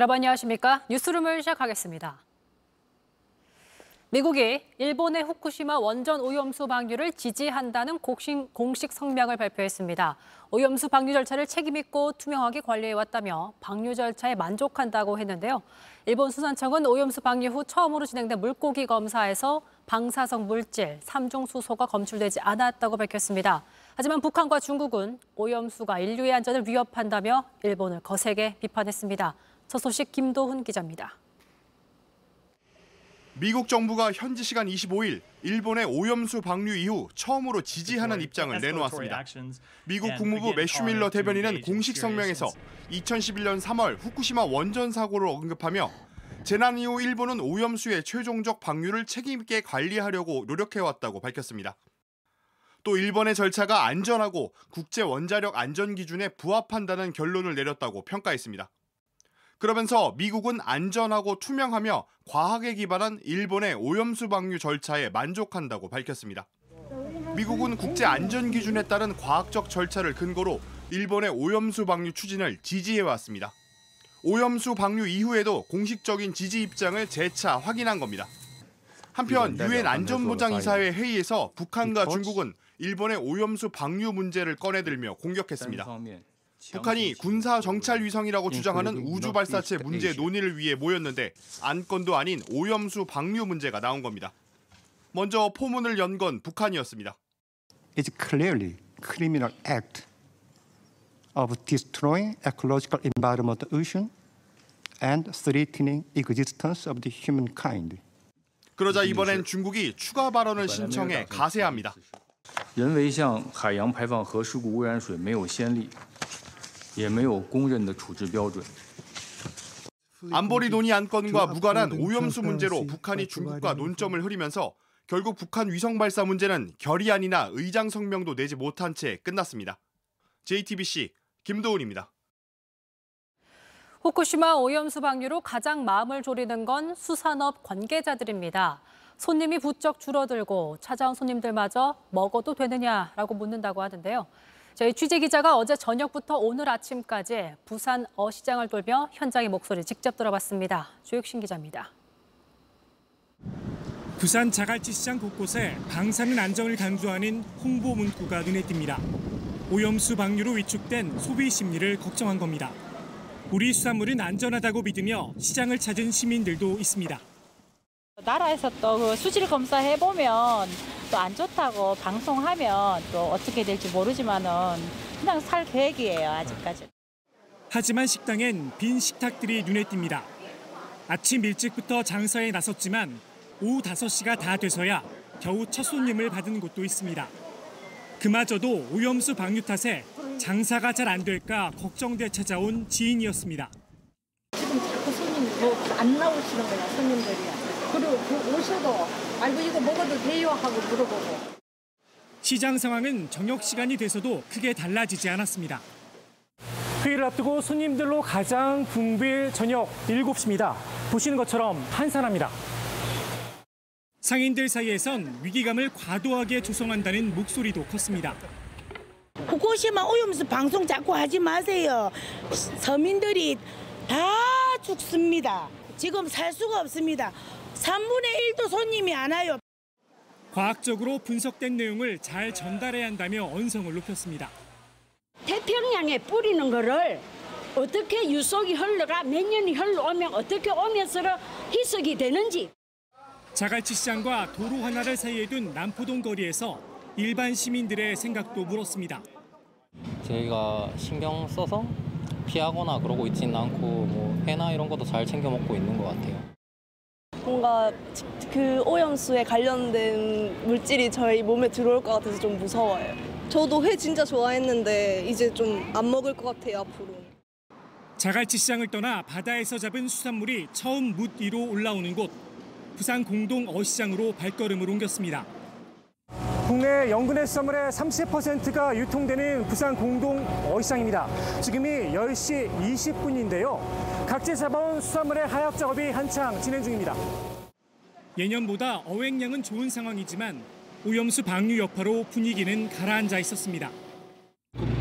여러분 안녕하십니까? 뉴스룸을 시작하겠습니다. 미국이 일본의 후쿠시마 원전 오염수 방류를 지지한다는 공식, 공식 성명을 발표했습니다. 오염수 방류 절차를 책임있고 투명하게 관리해왔다며 방류 절차에 만족한다고 했는데요. 일본 수산청은 오염수 방류 후 처음으로 진행된 물고기 검사에서 방사성 물질 3종 수소가 검출되지 않았다고 밝혔습니다. 하지만 북한과 중국은 오염수가 인류의 안전을 위협한다며 일본을 거세게 비판했습니다. 첫 소식 김도훈 기자입니다. 미국 정부가 현지 시간 25일 일본의 오염수 방류 이후 처음으로 지지하는 입장을 내놓았습니다. 미국 국무부 매슈 밀러 대변인은 공식 성명에서 2011년 3월 후쿠시마 원전 사고를 언급하며 재난 이후 일본은 오염수의 최종적 방류를 책임 있게 관리하려고 노력해왔다고 밝혔습니다. 또 일본의 절차가 안전하고 국제 원자력 안전 기준에 부합한다는 결론을 내렸다고 평가했습니다. 그러면서 미국은 안전하고 투명하며 과학에 기반한 일본의 오염수 방류 절차에 만족한다고 밝혔습니다. 미국은 국제 안전 기준에 따른 과학적 절차를 근거로 일본의 오염수 방류 추진을 지지해 왔습니다. 오염수 방류 이후에도 공식적인 지지 입장을 재차 확인한 겁니다. 한편 유엔 안전보장 이사회 회의에서 북한과 중국은 일본의 오염수 방류 문제를 꺼내들며 공격했습니다. 북한이 군사 정찰 위성이라고 주장하는 우주 발사체 문제 논의를 위해 모였는데 안건도 아닌 오염수 방류 문제가 나온 겁니다. 먼저 포문을 연 건 북한이었습니다. It's clearly criminal act of destroying ecological environment of the ocean and threatening existence of the humankind. 그러자 이번엔 중국이 추가 발언을 신청해 가세합니다. 人为向海洋排放核事故污染水没有先例。 也没有公认的处置标准。 안보리 논의 안건과 무관한 오염수 문제로 북한이 중국과 논점을 흐리면서 결국 북한 위성 발사 문제는 결의안이나 의장 성명도 내지 못한 채 끝났습니다. JTBC 김도훈입니다. 후쿠시마 오염수 방류로 가장 마음을 졸이는 건 수산업 관계자들입니다. 손님이 부쩍 줄어들고 찾아온 손님들마저 먹어도 되느냐라고 묻는다고 하는데요. 저희 취재 기자가 어제 저녁부터 오늘 아침까지 부산 어시장을 돌며 현장의 목소리 직접 들어봤습니다. 조혁신 기자입니다. 부산 자갈치 시장 곳곳에 방사능 안정을 강조하는 홍보 문구가 눈에 띕니다. 오염수 방류로 위축된 소비 심리를 걱정한 겁니다. 우리 수산물은 안전하다고 믿으며 시장을 찾은 시민들도 있습니다. 나라에서 또그 수질 검사 해 보면 또 안 좋다고 방송하면 또 어떻게 될지 모르지만은 그냥 살 계획이에요 아직까지. 하지만 식당엔 빈 식탁들이 눈에 띕니다. 아침 일찍부터 장사에 나섰지만 오후 5시가 다 돼서야 겨우 첫 손님을 받은 곳도 있습니다. 그마저도 오염수 방류 탓에 장사가 잘 안 될까 걱정돼 찾아온 지인이었습니다. 지금 자꾸 손님 뭐안 나오시는 거야 손님들이야. 그리고 그 오셔도 아이고 이거 먹어도 돼요 하고 물어보고. 시장 상황은 저녁 시간이 돼서도 크게 달라지지 않았습니다. 회의를 앞두고 손님들로 가장 붐빌 저녁 7시입니다. 보시는 것처럼 한산합니다. 상인들 사이에선 위기감을 과도하게 조성한다는 목소리도 컸습니다. 후쿠시마 오염수 방송 자꾸 하지 마세요. 서민들이 다 죽습니다. 지금 살 수가 없습니다. 3분의 1도 손님이 안 와요. 과학적으로 분석된 내용을 잘 전달해야 한다며 언성을 높였습니다. 태평양에 뿌리는 거를 어떻게 유속이 흘러가 몇 년이 흘러오면 어떻게 오면서 희석이 되는지. 자갈치 시장과 도로 하나를 사이에 둔 남포동 거리에서 일반 시민들의 생각도 물었습니다. 저희가 신경 써서 피하거나 그러고 있지는 않고 뭐 회나 이런 것도 잘 챙겨 먹고 있는 것 같아요. 뭔가 그 오염수에 관련된 물질이 저희 몸에 들어올 것 같아서 좀 무서워요. 저도 회 진짜 좋아했는데 이제 좀 안 먹을 것 같아요 앞으로. 자갈치 시장을 떠나 바다에서 잡은 수산물이 처음 물 위로 올라오는 곳 부산 공동 어시장으로 발걸음을 옮겼습니다. 국내 영근해 수산물의 30%가 유통되는 부산 공동 어시장입니다. 지금이 10시 20분인데요. 각지 잡아온 수산물의 하약 작업이 한창 진행 중입니다. 예년보다 어획량은 좋은 상황이지만 오염수 방류 여파로 분위기는 가라앉아 있었습니다.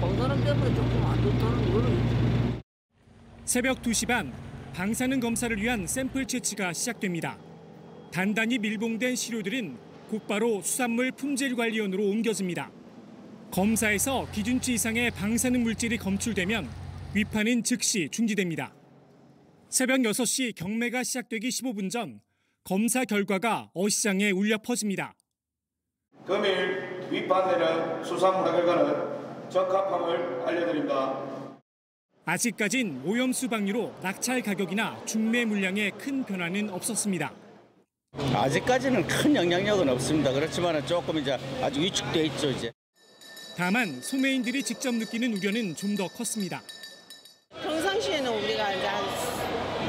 방사능 때문에 조금 안 좋다는 거는 새벽 2시 반 방사능 검사를 위한 샘플 채취가 시작됩니다. 단단히 밀봉된 시료들은 곧바로 수산물 품질 관리원으로 옮겨집니다. 검사에서 기준치 이상의 방사능 물질이 검출되면 위판은 즉시 중지됩니다. 새벽 6시 경매가 시작되기 15분 전 검사 결과가 어시장에 울려 퍼집니다. 금일 위반되는 수산물의 결과는 적합함을 알려드립니다. 아직까진 오염 수 방류로 낙찰 가격이나 중매 물량에 큰 변화는 없었습니다. 아직까지는 큰 영향력은 없습니다. 그렇지만 조금 이제 아주 위축돼 있죠 이제. 다만 소매인들이 직접 느끼는 우려는 좀 더 컸습니다. 평상시에는 우리가 이제 한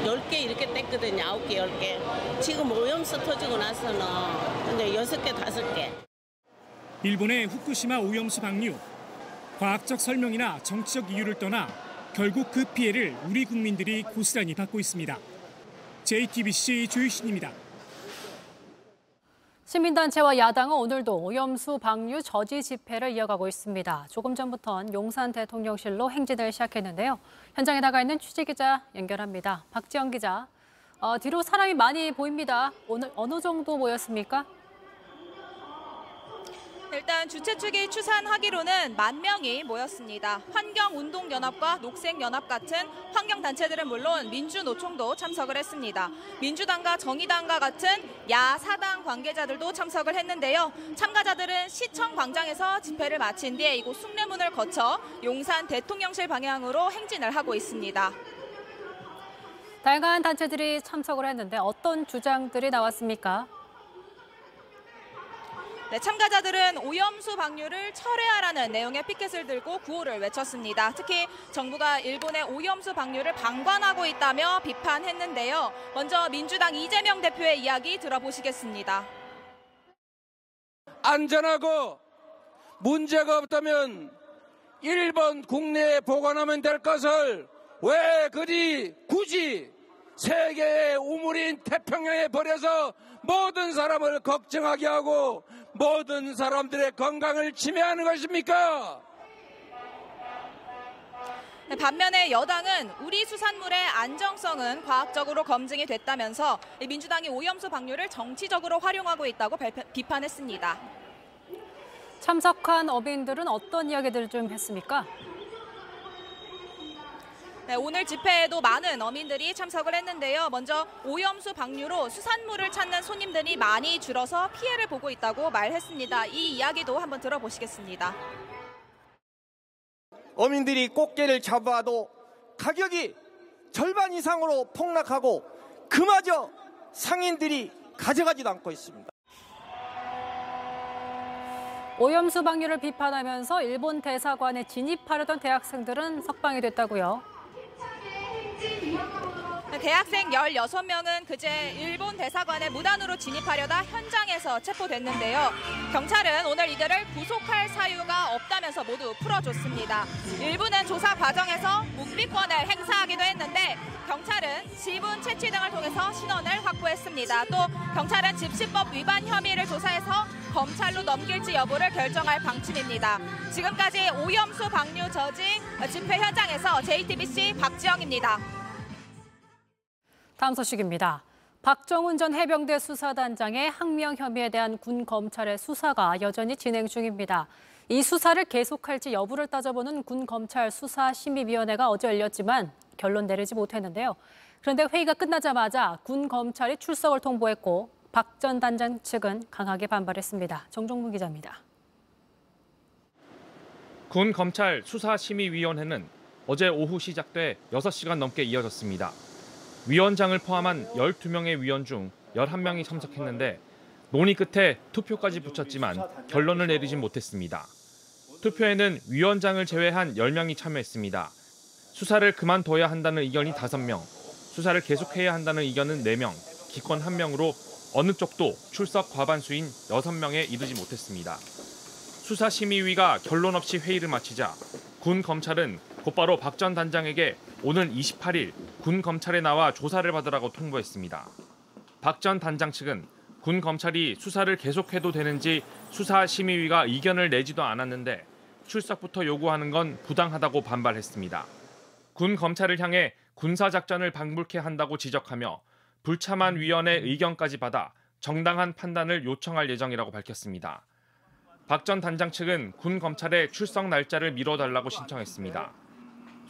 10개 이렇게 뗐거든요. 9개, 10개. 지금 오염수 터지고 나서는 이제 6개, 5개. 일본의 후쿠시마 오염수 방류. 과학적 설명이나 정치적 이유를 떠나 결국 그 피해를 우리 국민들이 고스란히 받고 있습니다. JTBC 조유신입니다. 시민단체와 야당은 오늘도 오염수 방류 저지 집회를 이어가고 있습니다. 조금 전부터 용산 대통령실로 행진을 시작했는데요. 현장에 나가 있는 취재 기자 연결합니다. 박지영 기자, 어, 뒤로 사람이 많이 보입니다. 오늘 어느 정도 모였습니까? 일단 주최 측이 추산하기로는 만 명이 모였습니다. 환경운동연합과 녹색연합 같은 환경단체들은 물론 민주노총도 참석을 했습니다. 민주당과 정의당과 같은 야사당 관계자들도 참석을 했는데요. 참가자들은 시청 광장에서 집회를 마친 뒤에 이곳 숭례문을 거쳐 용산 대통령실 방향으로 행진을 하고 있습니다. 다양한 단체들이 참석을 했는데 어떤 주장들이 나왔습니까? 네, 참가자들은 오염수 방류를 철회하라는 내용의 피켓을 들고 구호를 외쳤습니다. 특히 정부가 일본의 오염수 방류를 방관하고 있다며 비판했는데요. 먼저 민주당 이재명 대표의 이야기 들어보시겠습니다. 안전하고 문제가 없다면 일본 국내에 보관하면 될 것을 왜 그리 굳이 세계의 우물인 태평양에 버려서 모든 사람을 걱정하게 하고 모든 사람들의 건강을 침해하는 것입니까? 네, 반면에 여당은 우리 수산물의 안정성은 과학적으로 검증이 됐다면서 민주당이 오염수 방류를 정치적으로 활용하고 있다고 비판했습니다. 참석한 어민들은 어떤 이야기들을 좀 했습니까? 네, 오늘 집회에도 많은 어민들이 참석을 했는데요. 먼저 오염수 방류로 수산물을 찾는 손님들이 많이 줄어서 피해를 보고 있다고 말했습니다. 이 이야기도 한번 들어보시겠습니다. 어민들이 꽃게를 잡아도 가격이 절반 이상으로 폭락하고 그마저 상인들이 가져가지도 않고 있습니다. 오염수 방류를 비판하면서 일본 대사관에 진입하려던 대학생들은 석방이 됐다고요. 대학생 16명은 그제 일본 대사관에 무단으로 진입하려다 현장에서 체포됐는데요. 경찰은 오늘 이들을 구속할 사유가 없다면서 모두 풀어줬습니다. 일부는 조사 과정에서 묵비권을 행사하기도 했는데 경찰은 지문 채취 등을 통해서 신원을 확보했습니다. 또 경찰은 집시법 위반 혐의를 조사해서 검찰로 넘길지 여부를 결정할 방침입니다. 지금까지 오염수 방류 저지 집회 현장에서 JTBC 박지영입니다. 다음 소식입니다. 박정훈 전 해병대 수사단장의 항명 혐의에 대한 군 검찰의 수사가 여전히 진행 중입니다. 이 수사를 계속할지 여부를 따져보는 군 검찰 수사 심의위원회가 어제 열렸지만 결론 내리지 못했는데요. 그런데 회의가 끝나자마자 군 검찰이 출석을 통보했고 박 전 단장 측은 강하게 반발했습니다. 정종문 기자입니다. 군 검찰 수사 심의위원회는 어제 오후 시작돼 6시간 넘게 이어졌습니다. 위원장을 포함한 12명의 위원 중 11명이 참석했는데 논의 끝에 투표까지 붙였지만 결론을 내리진 못했습니다. 투표에는 위원장을 제외한 10명이 참여했습니다. 수사를 그만둬야 한다는 의견이 5명, 수사를 계속해야 한다는 의견은 4명, 기권 1명으로 어느 쪽도 출석 과반수인 6명에 이르지 못했습니다. 수사심의위가 결론 없이 회의를 마치자 군 검찰은 곧바로 박 전 단장에게 오늘 28일 군 검찰에 나와 조사를 받으라고 통보했습니다. 박 전 단장 측은 군 검찰이 수사를 계속해도 되는지 수사 심의위가 의견을 내지도 않았는데 출석부터 요구하는 건 부당하다고 반발했습니다. 군 검찰을 향해 군사 작전을 방불케 한다고 지적하며 불참한 위원의 의견까지 받아 정당한 판단을 요청할 예정이라고 밝혔습니다. 박 전 단장 측은 군 검찰의 출석 날짜를 미뤄달라고 신청했습니다.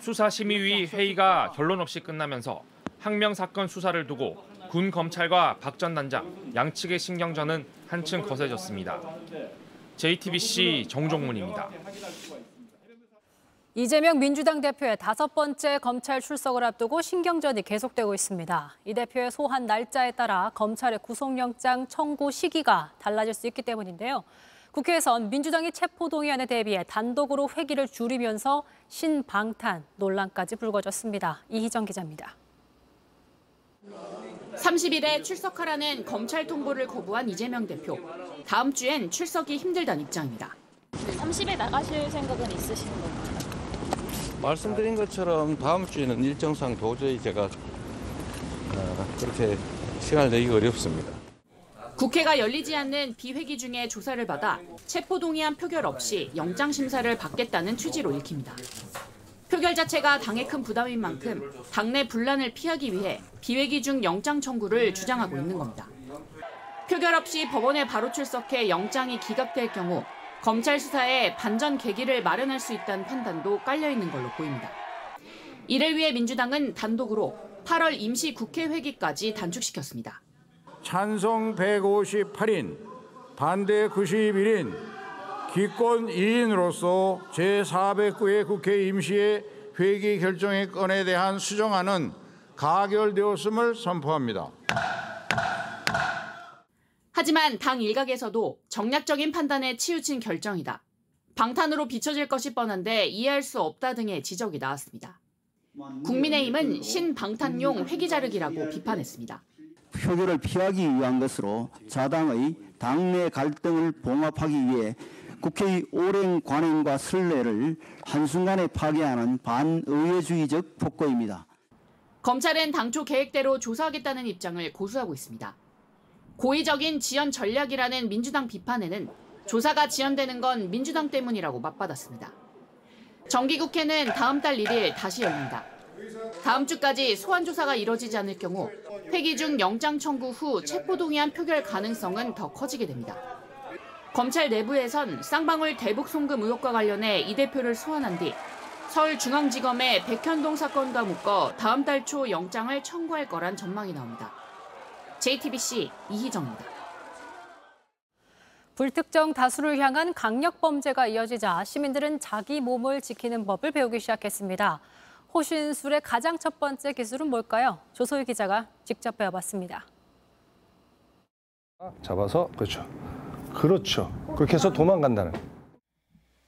수사심의위 회의가 결론 없이 끝나면서 항명 사건 수사를 두고 군 검찰과 박 전 단장 양측의 신경전은 한층 거세졌습니다. JTBC 정종문입니다. 이재명 민주당 대표의 다섯 번째 검찰 출석을 앞두고 신경전이 계속되고 있습니다. 이 대표의 소환 날짜에 따라 검찰의 구속영장 청구 시기가 달라질 수 있기 때문인데요. 국회에선 민주당이 체포동의안에 대비해 단독으로 회기를 줄이면서 신방탄 논란까지 불거졌습니다. 이희정 기자입니다. 30일에 출석하라는 검찰 통보를 거부한 이재명 대표. 다음 주엔 출석이 힘들다는 입장입니다. 30일 나가실 생각은 있으신 건가요? 말씀드린 것처럼 다음 주에는 일정상 도저히 제가 어, 그렇게 시간을 내기 어렵습니다. 국회가 열리지 않는 비회기 중에 조사를 받아 체포 동의안 표결 없이 영장 심사를 받겠다는 취지로 읽힙니다. 표결 자체가 당에 큰 부담인 만큼 당내 분란을 피하기 위해 비회기 중 영장 청구를 주장하고 있는 겁니다. 표결 없이 법원에 바로 출석해 영장이 기각될 경우 검찰 수사에 반전 계기를 마련할 수 있다는 판단도 깔려 있는 걸로 보입니다. 이를 위해 민주당은 단독으로 8월 임시 국회 회기까지 단축시켰습니다. 찬성 158인, 반대 91인, 기권 2인으로서 제409회 국회 임시의 회기 결정의 건에 대한 수정안은 가결되었음을 선포합니다. 하지만 당 일각에서도 정략적인 판단에 치우친 결정이다. 방탄으로 비춰질 것이 뻔한데 이해할 수 없다 등의 지적이 나왔습니다. 국민의힘은 신방탄용 회기 자르기라고 비판했습니다. 표결을 피하기 위한 것으로 자당의 당내 갈등을 봉합하기 위해 국회의 오랜 관행과 선례를 한순간에 파괴하는 반의회주의적 폭거입니다. 검찰은 당초 계획대로 조사하겠다는 입장을 고수하고 있습니다. 고의적인 지연 전략이라는 민주당 비판에는 조사가 지연되는 건 민주당 때문이라고 맞받았습니다. 정기국회는 다음 달 1일 다시 열립니다. 다음 주까지 소환 조사가 이뤄지지 않을 경우 회기 중 영장 청구 후 체포동의안 표결 가능성은 더 커지게 됩니다. 검찰 내부에선 쌍방울 대북 송금 의혹과 관련해 이 대표를 소환한 뒤 서울중앙지검의 백현동 사건과 묶어 다음 달 초 영장을 청구할 거란 전망이 나옵니다. JTBC 이희정입니다. 불특정 다수를 향한 강력 범죄가 이어지자 시민들은 자기 몸을 지키는 법을 배우기 시작했습니다. 호신술의 가장 첫 번째 기술은 뭘까요? 조소희 기자가 직접 배워봤습니다. 잡아서 그렇죠. 그렇죠. 그렇게 해서 도망간다는.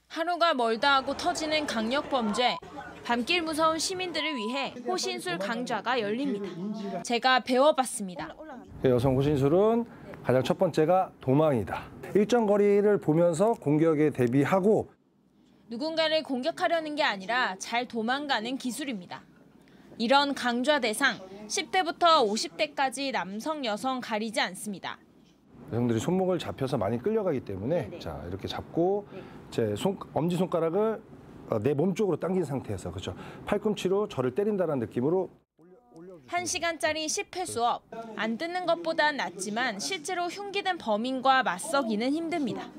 하루가 멀다 하고 터지는 강력 범죄. 밤길 무서운 시민들을 위해 호신술 강좌가 열립니다. 제가 배워봤습니다. 여성 호신술은 가장 첫 번째가 도망이다. 일정 거리를 보면서 공격에 대비하고 누군가를 공격하려는 게 아니라 잘 도망가는 기술입니다. 이런 강좌 대상 10대부터 50대까지 남성, 여성 가리지 않습니다. 여성들이 손목을 잡혀서 많이 끌려가기 때문에 자 이렇게 잡고 제 손, 엄지 손가락을 어, 내몸 쪽으로 당긴 상태에서 그렇죠. 팔꿈치로 저를 때린다는 느낌으로 1시간짜리 10회 수업. 안 듣는 것보단 낫지만 실제로 흉기된 범인과 맞서기는 힘듭니다.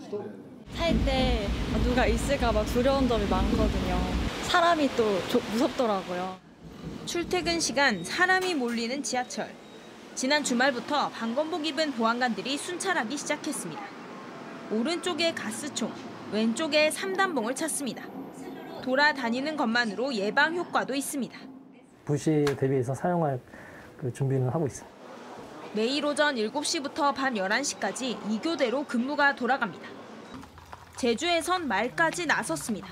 살때 누가 있을까 봐 두려운 점이 많거든요. 사람이 또 무섭더라고요. 출퇴근 시간 사람이 몰리는 지하철. 지난 주말부터 방검복 입은 보안관들이 순찰하기 시작했습니다. 오른쪽에 가스총, 왼쪽에 3단봉을 찾습니다. 돌아다니는 것만으로 예방 효과도 있습니다. 불시에 대비해서 사용할 그 준비는 하고 있습니다. 매일 오전 7시부터 밤 11시까지 2교대로 근무가 돌아갑니다. 제주에선 말까지 나섰습니다.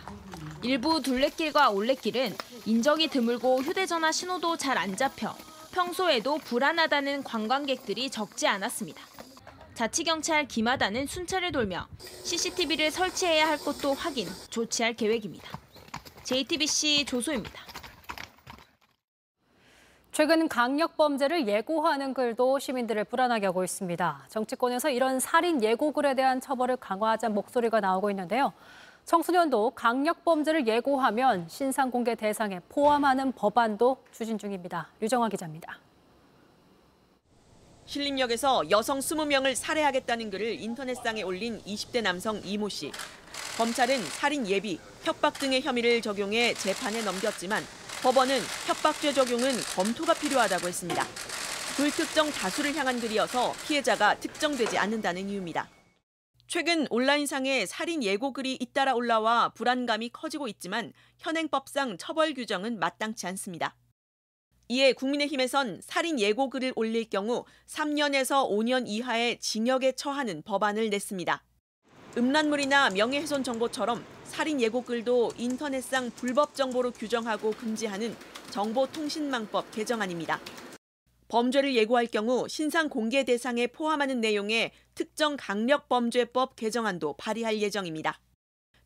일부 둘레길과 올레길은 인적이 드물고 휴대전화 신호도 잘 안 잡혀 평소에도 불안하다는 관광객들이 적지 않았습니다. 자치경찰 김하다는 순찰을 돌며 CCTV를 설치해야 할 곳도 확인, 조치할 계획입니다. JTBC 조소입니다. 최근 강력 범죄를 예고하는 글도 시민들을 불안하게 하고 있습니다. 정치권에서 이런 살인 예고글에 대한 처벌을 강화하자 목소리가 나오고 있는데요. 청소년도 강력 범죄를 예고하면 신상 공개 대상에 포함하는 법안도 추진 중입니다. 유정화 기자입니다. 신림역에서 여성 20명을 살해하겠다는 글을 인터넷상에 올린 20대 남성 이모 씨. 검찰은 살인 예비, 협박 등의 혐의를 적용해 재판에 넘겼지만 법원은 협박죄 적용은 검토가 필요하다고 했습니다. 불특정 다수를 향한 글이어서 피해자가 특정되지 않는다는 이유입니다. 최근 온라인상에 살인 예고 글이 잇따라 올라와 불안감이 커지고 있지만 현행법상 처벌 규정은 마땅치 않습니다. 이에 국민의힘에선 살인 예고 글을 올릴 경우 3년에서 5년 이하의 징역에 처하는 법안을 냈습니다. 음란물이나 명예훼손 정보처럼 살인 예고 글도 인터넷상 불법 정보로 규정하고 금지하는 정보통신망법 개정안입니다. 범죄를 예고할 경우 신상 공개 대상에 포함하는 내용의 특정 강력범죄법 개정안도 발의할 예정입니다.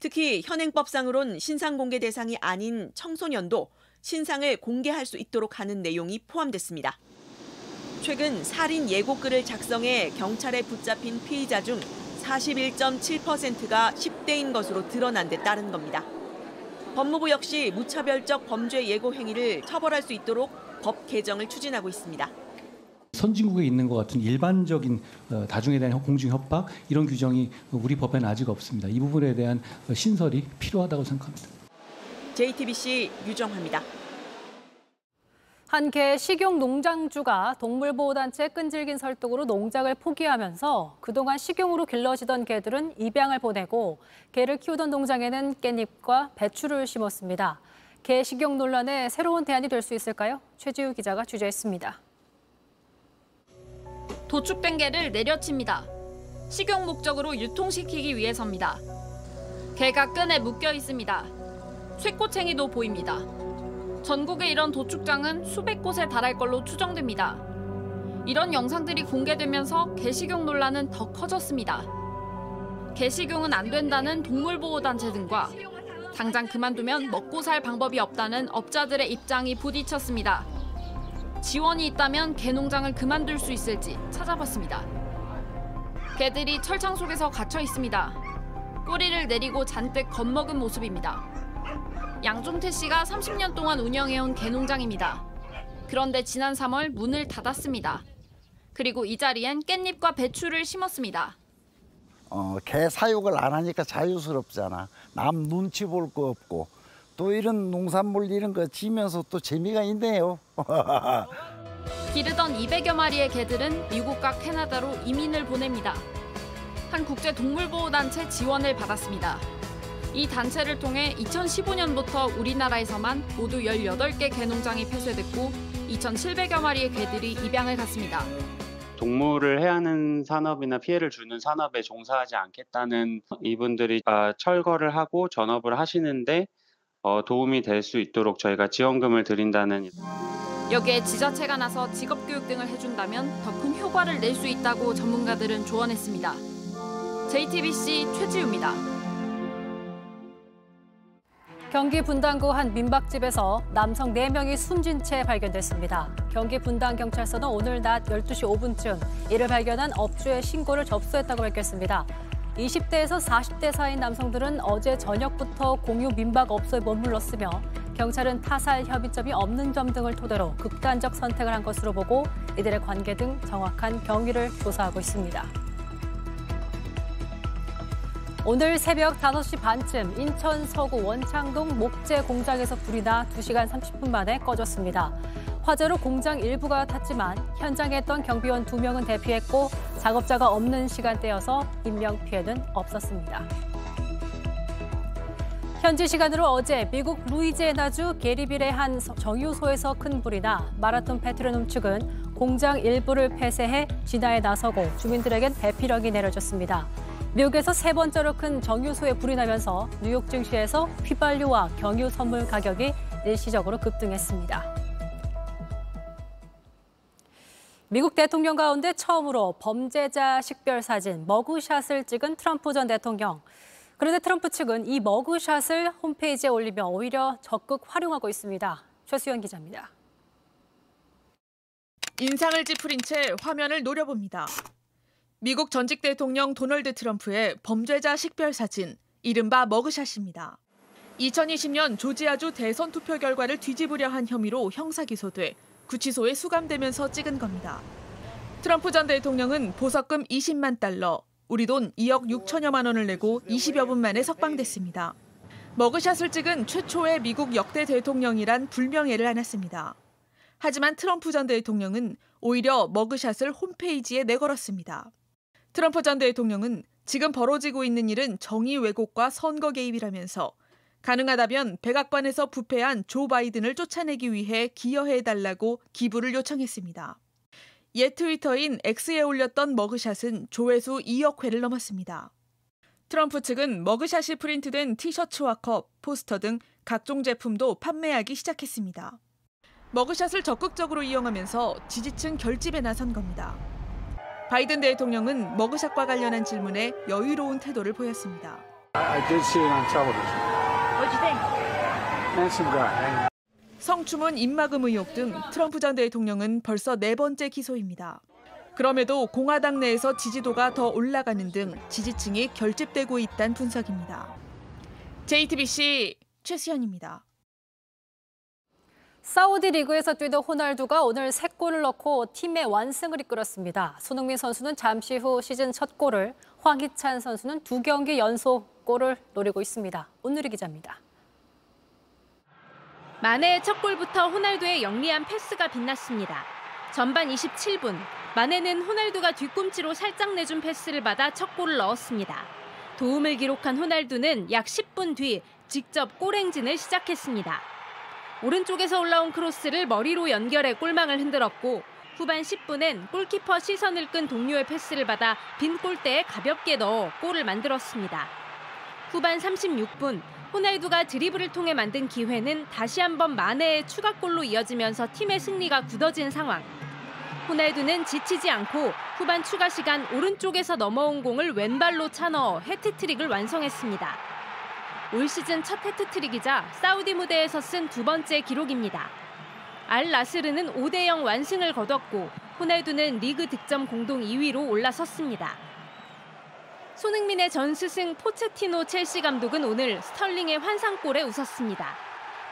특히 현행법상으론 신상 공개 대상이 아닌 청소년도 신상을 공개할 수 있도록 하는 내용이 포함됐습니다. 최근 살인 예고글을 작성해 경찰에 붙잡힌 피의자 중 41.7%가 10대인 것으로 드러난 데 따른 겁니다. 법무부 역시 무차별적 범죄 예고 행위를 처벌할 수 있도록 법 개정을 추진하고 있습니다. 선진국에 있는 것 같은 일반적인 어, 다중에 대한 공중 협박 이런 규정이 우리 법에는 아직 없습니다. 이 부분에 대한 신설이 필요하다고 생각합니다. JTBC 유정화입니다. 한 개 식용 농장주가 동물보호단체 끈질긴 설득으로 농장을 포기하면서 그동안 식용으로 길러지던 개들은 입양을 보내고 개를 키우던 농장에는 깻잎과 배추를 심었습니다. 개 식용 논란에 새로운 대안이 될 수 있을까요? 최지우 기자가 취재했습니다. 도축된 개를 내려칩니다. 식용 목적으로 유통시키기 위해서입니다. 개가 끈에 묶여 있습니다. 쇠꼬챙이도 보입니다. 전국의 이런 도축장은 수백 곳에 달할 걸로 추정됩니다. 이런 영상들이 공개되면서 개식용 논란은 더 커졌습니다. 개식용은 안 된다는 동물보호단체 등과 당장 그만두면 먹고 살 방법이 없다는 업자들의 입장이 부딪혔습니다. 지원이 있다면 개 농장을 그만둘 수 있을지 찾아봤습니다. 개들이 철창 속에서 갇혀 있습니다. 꼬리를 내리고 잔뜩 겁먹은 모습입니다. 양종태 씨가 30년 동안 운영해온 개농장입니다. 그런데 지난 3월 문을 닫았습니다. 그리고 이 자리엔 깻잎과 배추를 심었습니다. 어, 개 사육을 안 하니까 자유스럽잖아. 남 눈치 볼 거 없고 또 이런 농산물 이런 거 지면서 또 재미가 있네요. 기르던 200여 마리의 개들은 미국과 캐나다로 이민을 보냅니다. 한 국제 동물보호단체 지원을 받았습니다. 이 단체를 통해 2015년부터 우리나라에서만 모두 18개 개농장이 폐쇄됐고 2,700여 마리의 개들이 입양을 갔습니다. 동물을 해하는 산업이나 피해를 주는 산업에 종사하지 않겠다는 이분들이 아, 철거를 하고 전업을 하시는데 어, 도움이 될 수 있도록 저희가 지원금을 드린다는 여기에 지자체가 나서 직업 교육 등을 해준다면 더 큰 효과를 낼 수 있다고 전문가들은 조언했습니다. JTBC 최지우입니다. 경기 분당구 한 민박집에서 남성 4명이 숨진 채 발견됐습니다. 경기 분당경찰서는 오늘 낮 12시 5분쯤 이를 발견한 업주의 신고를 접수했다고 밝혔습니다. 20대에서 40대 사이인 남성들은 어제 저녁부터 공유 민박 업소에 머물렀으며 경찰은 타살 협의점이 없는 점 등을 토대로 극단적 선택을 한 것으로 보고 이들의 관계 등 정확한 경위를 조사하고 있습니다. 오늘 새벽 5시 반쯤 인천 서구 원창동 목재 공장에서 불이 나 2시간 30분 만에 꺼졌습니다. 화재로 공장 일부가 탔지만 현장에 있던 경비원 2명은 대피했고 작업자가 없는 시간대여서 인명 피해는 없었습니다. 현지 시간으로 어제 미국 루이지애나주 게리빌의 한 정유소에서 큰 불이 나 마라톤 페트로눔 측은 공장 일부를 폐쇄해 진화에 나서고 주민들에겐 대피령이 내려졌습니다. 미국에서 세 번째로 큰 정유소에 불이 나면서 뉴욕 증시에서 휘발유와 경유 선물 가격이 일시적으로 급등했습니다. 미국 대통령 가운데 처음으로 범죄자 식별 사진 머그샷을 찍은 트럼프 전 대통령. 그런데 트럼프 측은 이 머그샷을 홈페이지에 올리며 오히려 적극 활용하고 있습니다. 최수연 기자입니다. 인상을 찌푸린 채 화면을 노려봅니다. 미국 전직 대통령 도널드 트럼프의 범죄자 식별 사진 이른바 머그샷입니다. 2020년 조지아주 대선 투표 결과를 뒤집으려 한 혐의로 형사 기소돼 구치소에 수감되면서 찍은 겁니다. 트럼프 전 대통령은 보석금 20만 달러, 우리 돈 2억 6천여만 원을 내고 20여 분 만에 석방됐습니다. 머그샷을 찍은 최초의 미국 역대 대통령이란 불명예를 안았습니다. 하지만 트럼프 전 대통령은 오히려 머그샷을 홈페이지에 내걸었습니다. 트럼프 전 대통령은 지금 벌어지고 있는 일은 정의 왜곡과 선거 개입이라면서 가능하다면 백악관에서 부패한 조 바이든을 쫓아내기 위해 기여해달라고 기부를 요청했습니다. 옛 트위터인 X에 올렸던 머그샷은 조회수 2억 회를 넘었습니다. 트럼프 측은 머그샷이 프린트된 티셔츠와 컵, 포스터 등 각종 제품도 판매하기 시작했습니다. 머그샷을 적극적으로 이용하면서 지지층 결집에 나선 겁니다. 바이든 대통령은 머그샷과 관련한 질문에 여유로운 태도를 보였습니다. Guy. 성추문 입막음 의혹 등 트럼프 전 대통령은 벌써 네 번째 기소입니다. 그럼에도 공화당 내에서 지지도가 더 올라가는 등 지지층이 결집되고 있다는 분석입니다. JTBC 최수현입니다. 사우디 리그에서 뛰던 호날두가 오늘 세 골을 넣고 팀의 완승을 이끌었습니다. 손흥민 선수는 잠시 후 시즌 첫 골을, 황희찬 선수는 두 경기 연속 골을 노리고 있습니다. 온누리 기자입니다. 마네의 첫 골부터 호날두의 영리한 패스가 빛났습니다. 전반 27분, 마네는 호날두가 뒤꿈치로 살짝 내준 패스를 받아 첫 골을 넣었습니다. 도움을 기록한 호날두는 약 10분 뒤 직접 골행진을 시작했습니다. 오른쪽에서 올라온 크로스를 머리로 연결해 골망을 흔들었고 후반 10분엔 골키퍼 시선을 끈 동료의 패스를 받아 빈 골대에 가볍게 넣어 골을 만들었습니다. 후반 36분 호날두가 드리블을 통해 만든 기회는 다시 한번 마네의 추가골로 이어지면서 팀의 승리가 굳어진 상황. 호날두는 지치지 않고 후반 추가 시간 오른쪽에서 넘어온 공을 왼발로 차넣어 해트트릭을 완성했습니다. 올 시즌 첫 해트트릭이자 사우디 무대에서 쓴 두 번째 기록입니다. 알 라스르는 5대 0 완승을 거뒀고 호날두는 리그 득점 공동 2위로 올라섰습니다. 손흥민의 전 스승 포체티노 첼시 감독은 오늘 스털링의 환상골에 웃었습니다.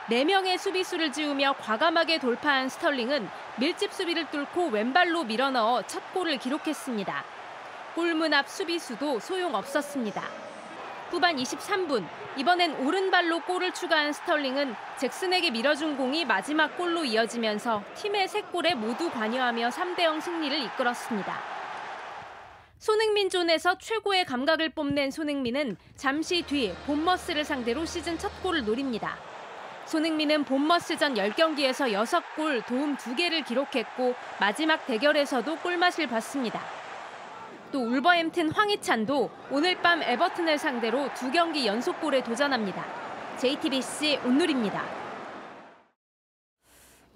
4명의 수비수를 지우며 과감하게 돌파한 스털링은 밀집 수비를 뚫고 왼발로 밀어넣어 첫 골을 기록했습니다. 골문 앞 수비수도 소용없었습니다. 후반 23분, 이번엔 오른발로 골을 추가한 스털링은 잭슨에게 밀어준 공이 마지막 골로 이어지면서 팀의 세 골에 모두 관여하며 3대0 승리를 이끌었습니다. 손흥민 존에서 최고의 감각을 뽐낸 손흥민은 잠시 뒤 본머스를 상대로 시즌 첫 골을 노립니다. 손흥민은 본머스전 10경기에서 6골, 도움 2개를 기록했고 마지막 대결에서도 골맛을 봤습니다. 또 울버햄튼 황희찬도 오늘 밤 에버튼을 상대로 두 경기 연속골에 도전합니다. JTBC 온누리입니다.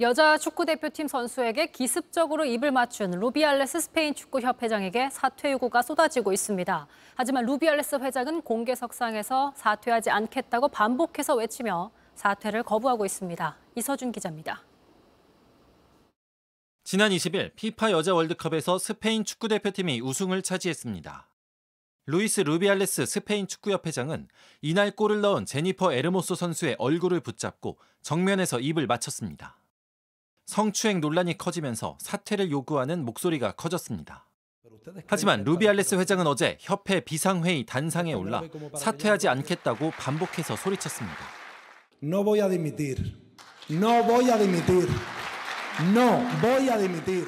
여자 축구대표팀 선수에게 기습적으로 입을 맞춘 루비알레스 스페인 축구협회장에게 사퇴 요구가 쏟아지고 있습니다. 하지만 루비알레스 회장은 공개석상에서 사퇴하지 않겠다고 반복해서 외치며 사퇴를 거부하고 있습니다. 이서준 기자입니다. 지난 20일 피파 여자 월드컵에서 스페인 축구대표팀이 우승을 차지했습니다. 루이스 루비알레스 스페인 축구협회장은 이날 골을 넣은 제니퍼 에르모소 선수의 얼굴을 붙잡고 정면에서 입을 맞췄습니다. 성추행 논란이 커지면서 사퇴를 요구하는 목소리가 커졌습니다. 하지만 루비알레스 회장은 어제 협회 비상회의 단상에 올라 사퇴하지 않겠다고 반복해서 소리쳤습니다. No voy a dimitir. No voy a dimitir. No voy a dimitir.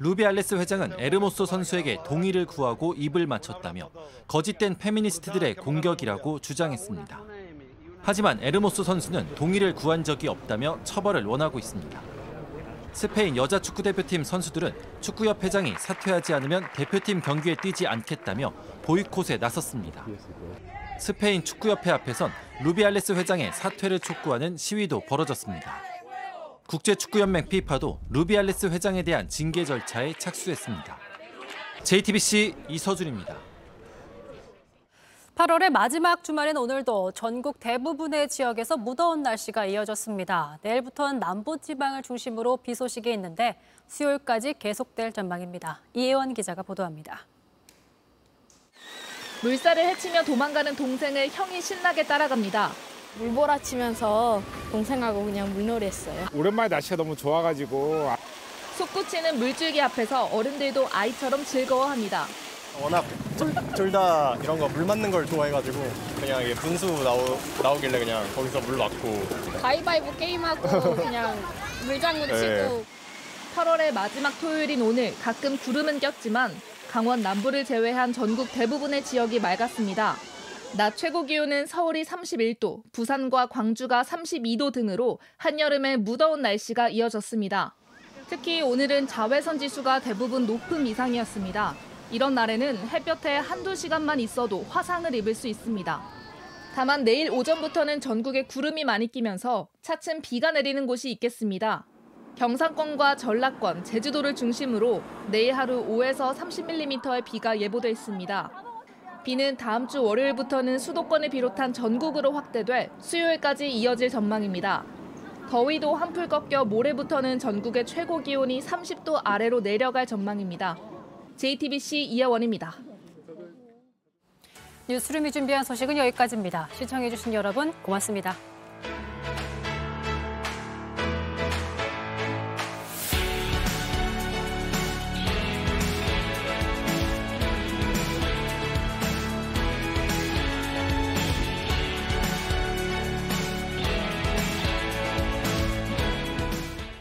루비알레스 회장은 에르모소 선수에게 동의를 구하고 입을 맞췄다며 거짓된 페미니스트들의 공격이라고 주장했습니다. 하지만 에르모소 선수는 동의를 구한 적이 없다며 처벌을 원하고 있습니다. 스페인 여자 축구대표팀 선수들은 축구협 회장이 사퇴하지 않으면 대표팀 경기에 뛰지 않겠다며 보이콧에 나섰습니다. 스페인 축구협회 앞에선 루비알레스 회장의 사퇴를 촉구하는 시위도 벌어졌습니다. 국제축구연맹 피파도 루비알레스 회장에 대한 징계 절차에 착수했습니다. JTBC 이서준입니다. 8월의 마지막 주말인 오늘도 전국 대부분의 지역에서 무더운 날씨가 이어졌습니다. 내일부터는 남부지방을 중심으로 비 소식이 있는데 수요일까지 계속될 전망입니다. 이혜원 기자가 보도합니다. 물살을 헤치며 도망가는 동생을 형이 신나게 따라갑니다. 물몰아치면서 동생하고 그냥 물놀이 했어요. 오랜만에 날씨가 너무 좋아가지고 솟구치는 물줄기 앞에서 어른들도 아이처럼 즐거워합니다. 워낙 둘 다 이런 거 물 맞는 걸 좋아해가지고 그냥 이게 분수 나오, 나오길래 그냥 거기서 물 맞고 가위바위보 게임하고 그냥 물장구 치고 네. 8월의 마지막 토요일인 오늘 가끔 구름은 꼈지만 강원 남부를 제외한 전국 대부분의 지역이 맑았습니다. 낮 최고 기온은 서울이 31도, 부산과 광주가 32도 등으로 한여름의 무더운 날씨가 이어졌습니다. 특히 오늘은 자외선 지수가 대부분 높음 이상이었습니다. 이런 날에는 햇볕에 한두 시간만 있어도 화상을 입을 수 있습니다. 다만 내일 오전부터는 전국에 구름이 많이 끼면서 차츰 비가 내리는 곳이 있겠습니다. 경상권과 전라권, 제주도를 중심으로 내일 하루 5에서 30mm의 비가 예보돼 있습니다. 비는 다음 주 월요일부터는 수도권을 비롯한 전국으로 확대돼 수요일까지 이어질 전망입니다. 더위도 한풀 꺾여 모레부터는 전국의 최고 기온이 30도 아래로 내려갈 전망입니다. JTBC 이혜원입니다. 뉴스룸이 준비한 소식은 여기까지입니다. 시청해주신 여러분 고맙습니다.